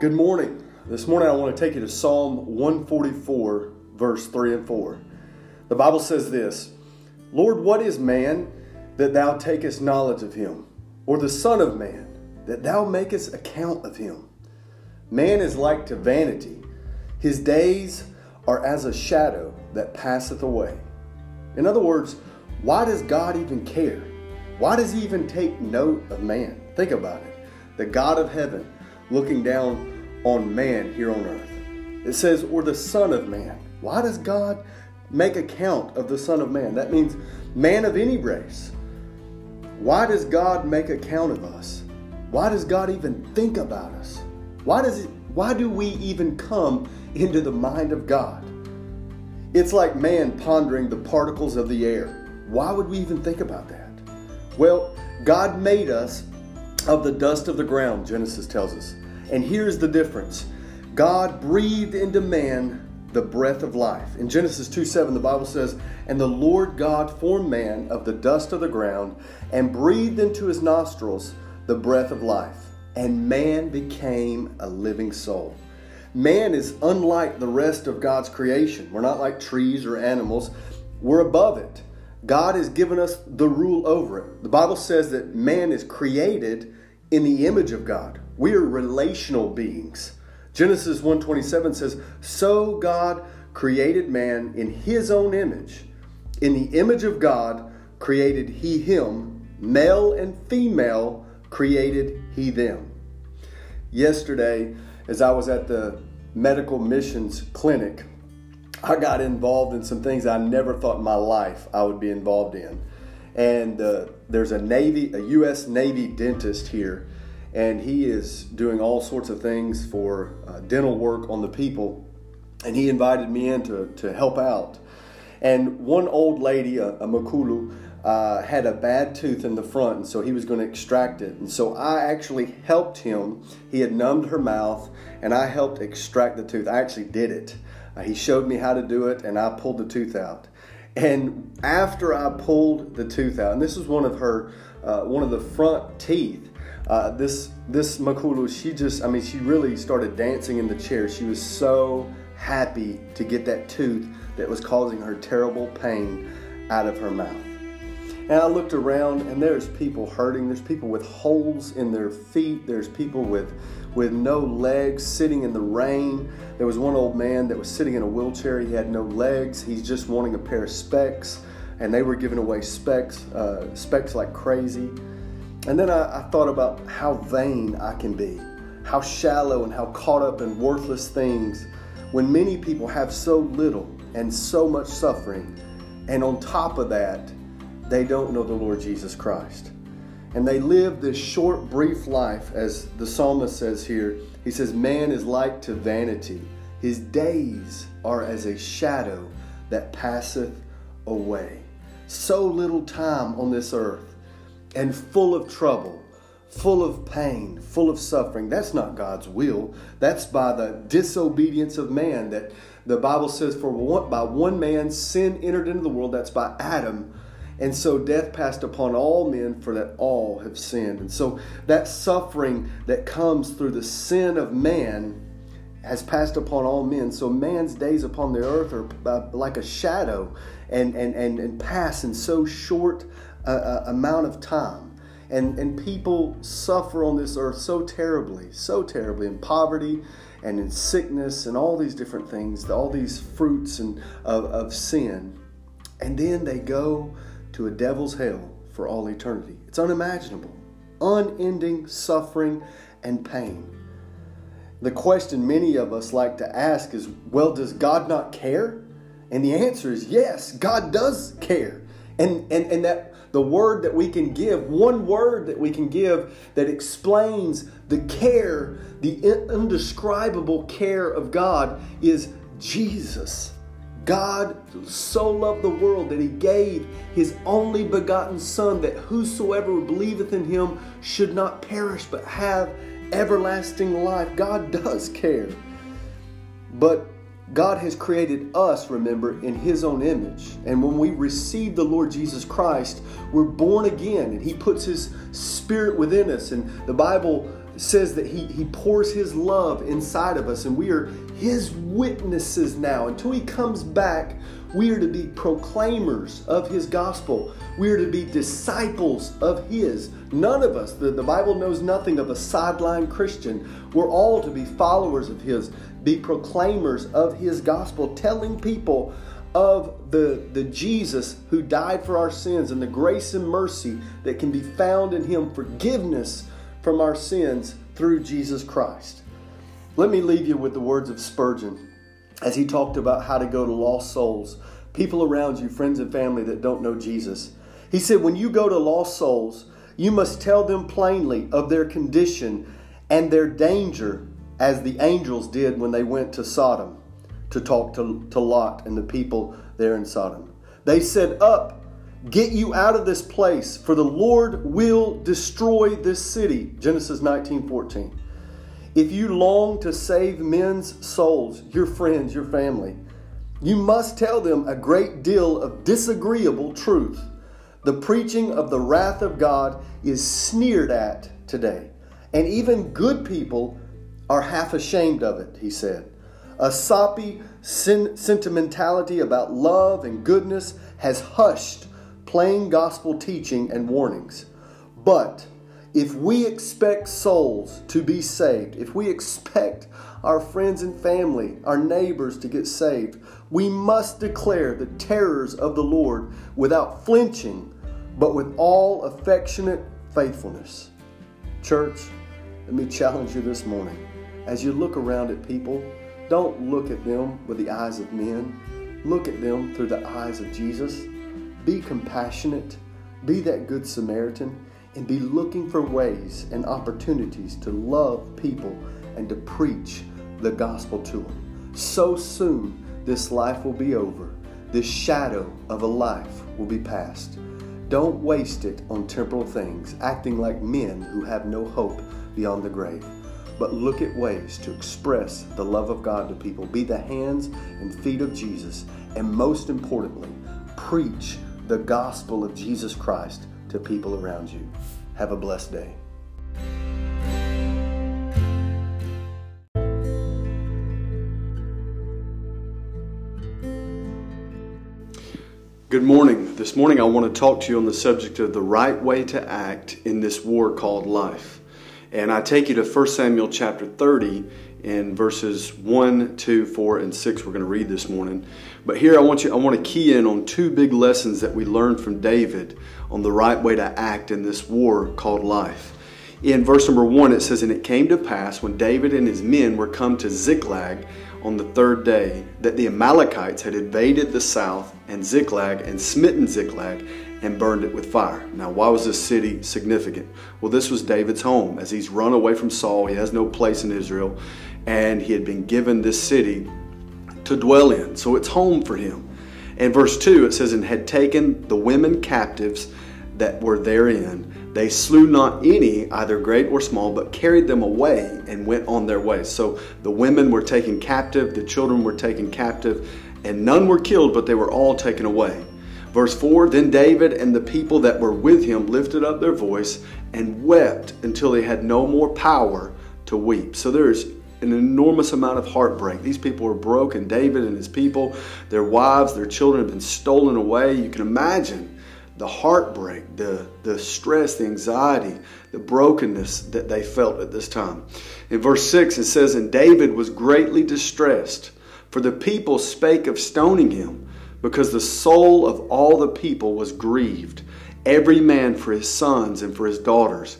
Good morning. This morning I want to take you to Psalm 144, verse 3 and 4. The Bible says this Lord, what is man that thou takest knowledge of him, or the Son of Man that thou makest account of him? Man is like to vanity, his days are as a shadow that passeth away. In other words, why does God even care? Why does he even take note of man? Think about it. The God of heaven looking down on man here on earth. It says, or the Son of Man. Why does God make account of the Son of Man? That means man of any race. Why does God make account of us? Why does God even think about us? Why does it, why do we even come into the mind of God? It's like man pondering the particles of the air. Why would we even think about that? Well, God made us of the dust of the ground, Genesis tells us. And here's the difference God breathed into man the breath of life. In Genesis 2 7, the Bible says, And the Lord God formed man of the dust of the ground and breathed into his nostrils the breath of life. And man became a living soul. Man is unlike the rest of God's creation. We're not like trees or animals, we're above it. God has given us the rule over it. The Bible says that man is created in the image of God. We are relational beings. Genesis 1:27 says, "So God created man in his own image. In the image of God created he him, male and female created he them." Yesterday, as I was at the medical missions clinic, I got involved in some things I never thought in my life I would be involved in. And uh, there's a Navy, a U.S. Navy dentist here and he is doing all sorts of things for uh, dental work on the people. And he invited me in to, to help out. And one old lady, a, a Makulu, uh, had a bad tooth in the front, and so he was going to extract it. And so I actually helped him. He had numbed her mouth, and I helped extract the tooth. I actually did it. Uh, he showed me how to do it, and I pulled the tooth out. And after I pulled the tooth out, and this was one of her, uh, one of the front teeth, uh, this this Makulu, she just, I mean, she really started dancing in the chair. She was so happy to get that tooth that was causing her terrible pain out of her mouth. And I looked around, and there's people hurting. There's people with holes in their feet. There's people with with no legs sitting in the rain. There was one old man that was sitting in a wheelchair. He had no legs. He's just wanting a pair of specs, and they were giving away specs, uh, specs like crazy. And then I, I thought about how vain I can be, how shallow and how caught up in worthless things when many people have so little and so much suffering. And on top of that, they don't know the Lord Jesus Christ. And they live this short, brief life, as the psalmist says here. He says, Man is like to vanity, his days are as a shadow that passeth away. So little time on this earth and full of trouble, full of pain, full of suffering. That's not God's will. That's by the disobedience of man that the Bible says, For one, by one man sin entered into the world, that's by Adam. And so death passed upon all men, for that all have sinned. And so that suffering that comes through the sin of man has passed upon all men. So man's days upon the earth are like a shadow and, and, and, and pass in so short a, a amount of time. And, and people suffer on this earth so terribly, so terribly in poverty and in sickness and all these different things, all these fruits and, of, of sin. And then they go to a devil's hell for all eternity. It's unimaginable. Unending suffering and pain. The question many of us like to ask is well, does God not care? And the answer is yes, God does care. And, and, and that the word that we can give, one word that we can give that explains the care, the indescribable care of God is Jesus. God so loved the world that he gave his only begotten Son, that whosoever believeth in him should not perish but have everlasting life. God does care. But God has created us, remember, in His own image. And when we receive the Lord Jesus Christ, we're born again and He puts His Spirit within us. And the Bible says that he, he pours His love inside of us, and we are His witnesses now. Until He comes back, we are to be proclaimers of His gospel. We are to be disciples of His. None of us, the, the Bible knows nothing of a sideline Christian. We're all to be followers of His, be proclaimers of His gospel, telling people of the, the Jesus who died for our sins and the grace and mercy that can be found in Him, forgiveness from our sins through Jesus Christ. Let me leave you with the words of Spurgeon as he talked about how to go to lost souls, people around you, friends and family that don't know Jesus. He said, When you go to lost souls, you must tell them plainly of their condition and their danger, as the angels did when they went to Sodom to talk to, to Lot and the people there in Sodom. They said, Up, get you out of this place, for the Lord will destroy this city. Genesis 19 14. If you long to save men's souls, your friends, your family, you must tell them a great deal of disagreeable truth. The preaching of the wrath of God is sneered at today, and even good people are half ashamed of it, he said. A soppy sen- sentimentality about love and goodness has hushed plain gospel teaching and warnings. But if we expect souls to be saved, if we expect our friends and family, our neighbors to get saved, we must declare the terrors of the Lord without flinching, but with all affectionate faithfulness. Church, let me challenge you this morning. As you look around at people, don't look at them with the eyes of men. Look at them through the eyes of Jesus. Be compassionate. Be that good Samaritan and be looking for ways and opportunities to love people and to preach the gospel to them. So soon this life will be over. This shadow of a life will be past. Don't waste it on temporal things, acting like men who have no hope beyond the grave but look at ways to express the love of God to people. Be the hands and feet of Jesus, and most importantly, preach the gospel of Jesus Christ to people around you. Have a blessed day. Good morning. This morning I want to talk to you on the subject of the right way to act in this war called life. And I take you to 1 Samuel chapter 30 in verses 1, 2, 4, and 6 we're going to read this morning. But here I want you I want to key in on two big lessons that we learned from David on the right way to act in this war called life. In verse number 1 it says and it came to pass when David and his men were come to Ziklag on the third day that the Amalekites had invaded the south and Ziklag and smitten Ziklag and burned it with fire. Now, why was this city significant? Well, this was David's home. As he's run away from Saul, he has no place in Israel, and he had been given this city to dwell in. So it's home for him. And verse 2, it says, And had taken the women captives that were therein. They slew not any, either great or small, but carried them away and went on their way. So the women were taken captive, the children were taken captive, and none were killed, but they were all taken away. Verse 4 Then David and the people that were with him lifted up their voice and wept until they had no more power to weep. So there's an enormous amount of heartbreak. These people were broken. David and his people, their wives, their children have been stolen away. You can imagine the heartbreak, the, the stress, the anxiety, the brokenness that they felt at this time. In verse 6, it says, And David was greatly distressed, for the people spake of stoning him because the soul of all the people was grieved, every man for his sons and for his daughters.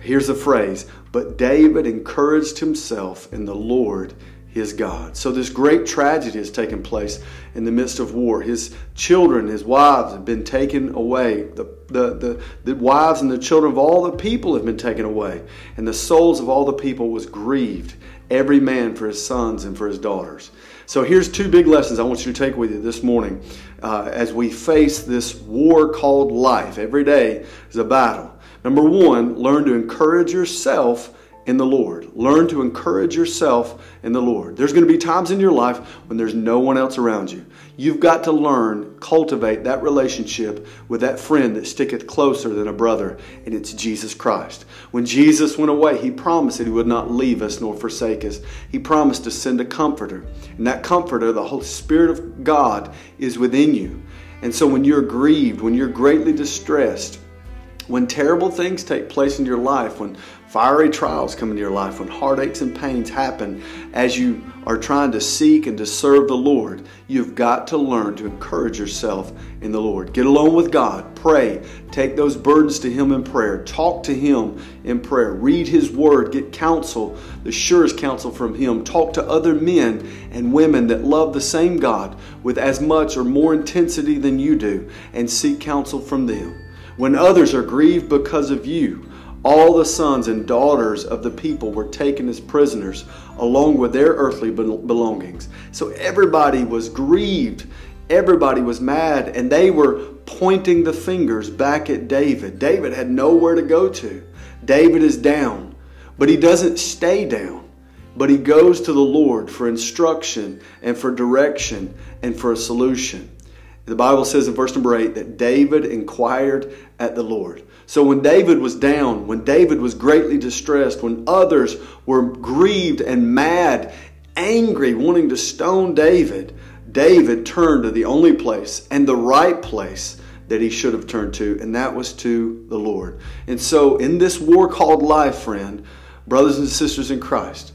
Here's the phrase, but David encouraged himself in the Lord his God. So this great tragedy has taken place in the midst of war. His children, his wives have been taken away. The, the, the, the wives and the children of all the people have been taken away. And the souls of all the people was grieved, every man for his sons and for his daughters. So here's two big lessons I want you to take with you this morning uh, as we face this war called life. Every day is a battle. Number one, learn to encourage yourself in the Lord. Learn to encourage yourself in the Lord. There's going to be times in your life when there's no one else around you. You've got to learn, cultivate that relationship with that friend that sticketh closer than a brother, and it's Jesus Christ. When Jesus went away, He promised that He would not leave us nor forsake us. He promised to send a comforter, and that comforter, the Holy Spirit of God, is within you. And so when you're grieved, when you're greatly distressed, when terrible things take place in your life, when fiery trials come into your life, when heartaches and pains happen as you are trying to seek and to serve the Lord, you've got to learn to encourage yourself in the Lord. Get alone with God, pray, take those burdens to Him in prayer, talk to Him in prayer, read His Word, get counsel, the surest counsel from Him, talk to other men and women that love the same God with as much or more intensity than you do, and seek counsel from them. When others are grieved because of you, all the sons and daughters of the people were taken as prisoners, along with their earthly belongings. So everybody was grieved. Everybody was mad, and they were pointing the fingers back at David. David had nowhere to go to. David is down, but he doesn't stay down but he goes to the Lord for instruction and for direction and for a solution. The Bible says in verse number 8 that David inquired at the Lord. So when David was down, when David was greatly distressed, when others were grieved and mad, angry, wanting to stone David, David turned to the only place and the right place that he should have turned to, and that was to the Lord. And so in this war called life, friend, brothers and sisters in Christ,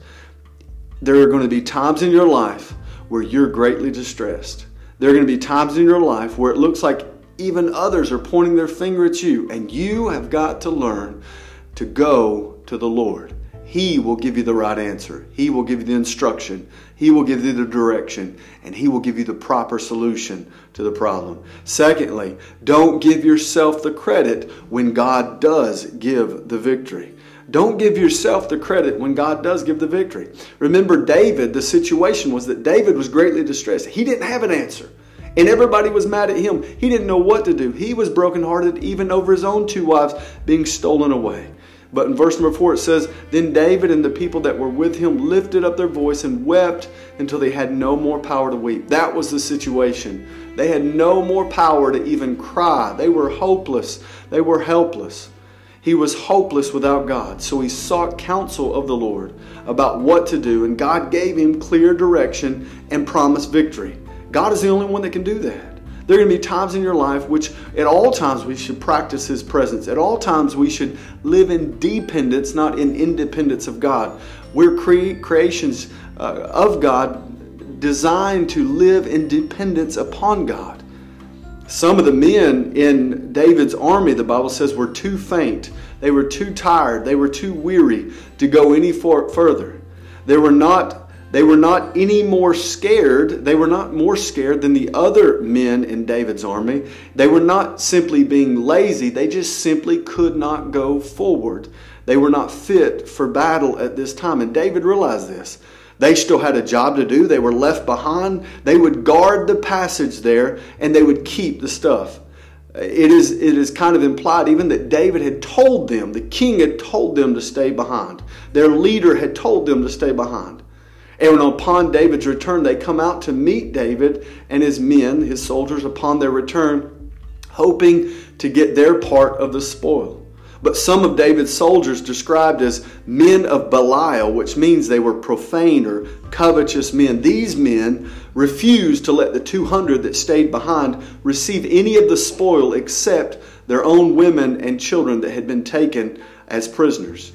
there are going to be times in your life where you're greatly distressed. There are going to be times in your life where it looks like even others are pointing their finger at you, and you have got to learn to go to the Lord. He will give you the right answer. He will give you the instruction. He will give you the direction. And He will give you the proper solution to the problem. Secondly, don't give yourself the credit when God does give the victory. Don't give yourself the credit when God does give the victory. Remember, David, the situation was that David was greatly distressed. He didn't have an answer. And everybody was mad at him. He didn't know what to do. He was brokenhearted even over his own two wives being stolen away. But in verse number four, it says, Then David and the people that were with him lifted up their voice and wept until they had no more power to weep. That was the situation. They had no more power to even cry. They were hopeless. They were helpless. He was hopeless without God, so he sought counsel of the Lord about what to do, and God gave him clear direction and promised victory. God is the only one that can do that. There are going to be times in your life which, at all times, we should practice His presence. At all times, we should live in dependence, not in independence of God. We're cre- creations uh, of God designed to live in dependence upon God. Some of the men in David's army, the Bible says, were too faint. They were too tired. They were too weary to go any for- further. They were not they were not any more scared. They were not more scared than the other men in David's army. They were not simply being lazy. They just simply could not go forward. They were not fit for battle at this time. And David realized this. They still had a job to do. They were left behind. They would guard the passage there and they would keep the stuff. It is, it is kind of implied even that David had told them, the king had told them to stay behind. Their leader had told them to stay behind. And upon David's return, they come out to meet David and his men, his soldiers, upon their return, hoping to get their part of the spoil. But some of David's soldiers, described as men of Belial, which means they were profane or covetous men, these men refused to let the 200 that stayed behind receive any of the spoil except their own women and children that had been taken as prisoners.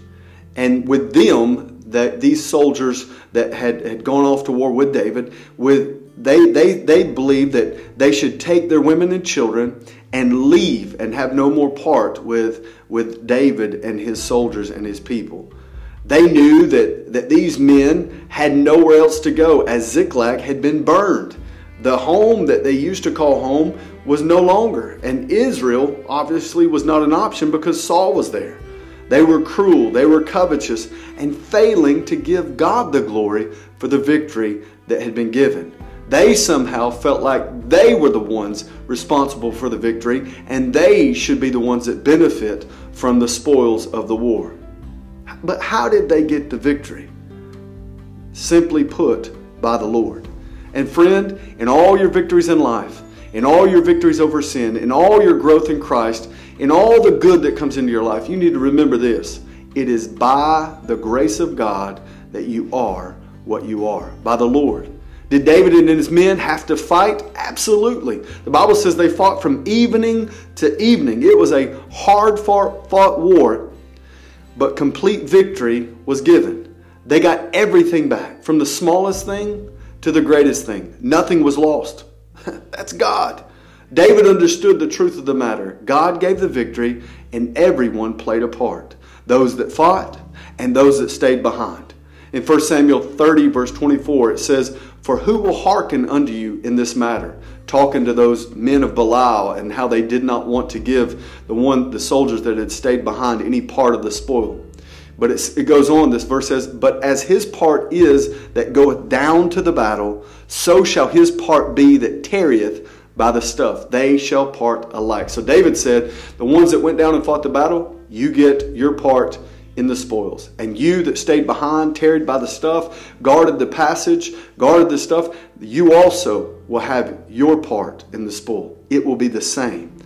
And with them, that these soldiers that had, had gone off to war with David, with they, they, they believed that they should take their women and children and leave and have no more part with, with David and his soldiers and his people. They knew that, that these men had nowhere else to go as Ziklag had been burned. The home that they used to call home was no longer, and Israel obviously was not an option because Saul was there. They were cruel, they were covetous, and failing to give God the glory for the victory that had been given. They somehow felt like they were the ones responsible for the victory and they should be the ones that benefit from the spoils of the war. But how did they get the victory? Simply put, by the Lord. And friend, in all your victories in life, in all your victories over sin, in all your growth in Christ, in all the good that comes into your life, you need to remember this. It is by the grace of God that you are what you are, by the Lord. Did David and his men have to fight? Absolutely. The Bible says they fought from evening to evening. It was a hard fought war, but complete victory was given. They got everything back, from the smallest thing to the greatest thing. Nothing was lost. That's God. David understood the truth of the matter. God gave the victory, and everyone played a part those that fought and those that stayed behind. In 1 Samuel 30, verse 24, it says, For who will hearken unto you in this matter? Talking to those men of Belial and how they did not want to give the one the soldiers that had stayed behind any part of the spoil. But it goes on, this verse says, But as his part is that goeth down to the battle, so shall his part be that tarrieth by the stuff. They shall part alike. So David said, The ones that went down and fought the battle, you get your part in the spoils. And you that stayed behind, tarried by the stuff, guarded the passage, guarded the stuff, you also will have your part in the spoil. It will be the same.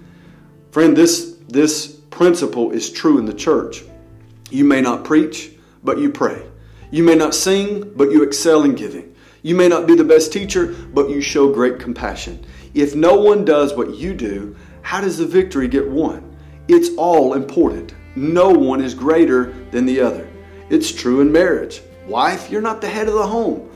Friend, this, this principle is true in the church. You may not preach, but you pray. You may not sing, but you excel in giving. You may not be the best teacher, but you show great compassion. If no one does what you do, how does the victory get won? It's all important. No one is greater than the other. It's true in marriage. Wife, you're not the head of the home.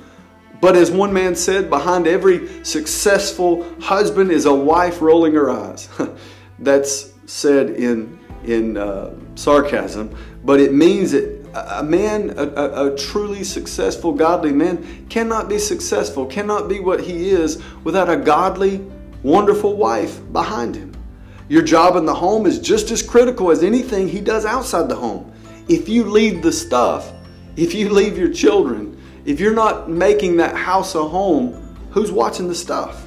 But as one man said, behind every successful husband is a wife rolling her eyes. That's said in in uh, sarcasm, but it means that a man, a, a, a, truly successful, godly man, cannot be successful, cannot be what he is without a godly, wonderful wife behind him. Your job in the home is just as critical as anything he does outside the home. If you leave the stuff, if you leave your children, if you're not making that house a home, who's watching the stuff?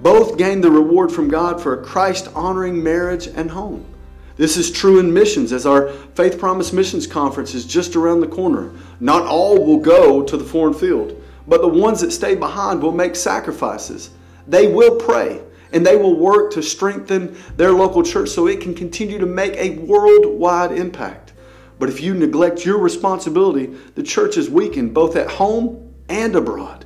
Both gain the reward from God for a Christ honoring marriage and home. This is true in missions, as our Faith Promise Missions Conference is just around the corner. Not all will go to the foreign field, but the ones that stay behind will make sacrifices. They will pray and they will work to strengthen their local church so it can continue to make a worldwide impact. But if you neglect your responsibility, the church is weakened both at home and abroad.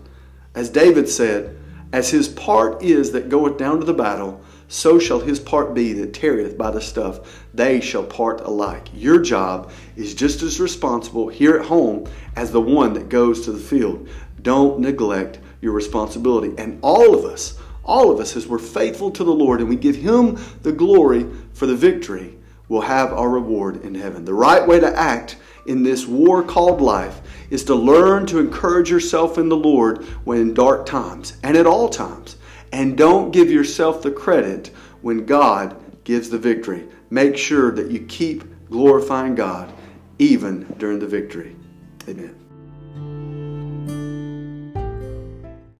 As David said, as his part is that goeth down to the battle, so shall his part be that tarrieth by the stuff. They shall part alike. Your job is just as responsible here at home as the one that goes to the field. Don't neglect your responsibility. And all of us, all of us, as we're faithful to the Lord and we give Him the glory for the victory, will have our reward in heaven. The right way to act in this war called life is to learn to encourage yourself in the Lord when in dark times and at all times and don't give yourself the credit when God gives the victory. Make sure that you keep glorifying God even during the victory. Amen.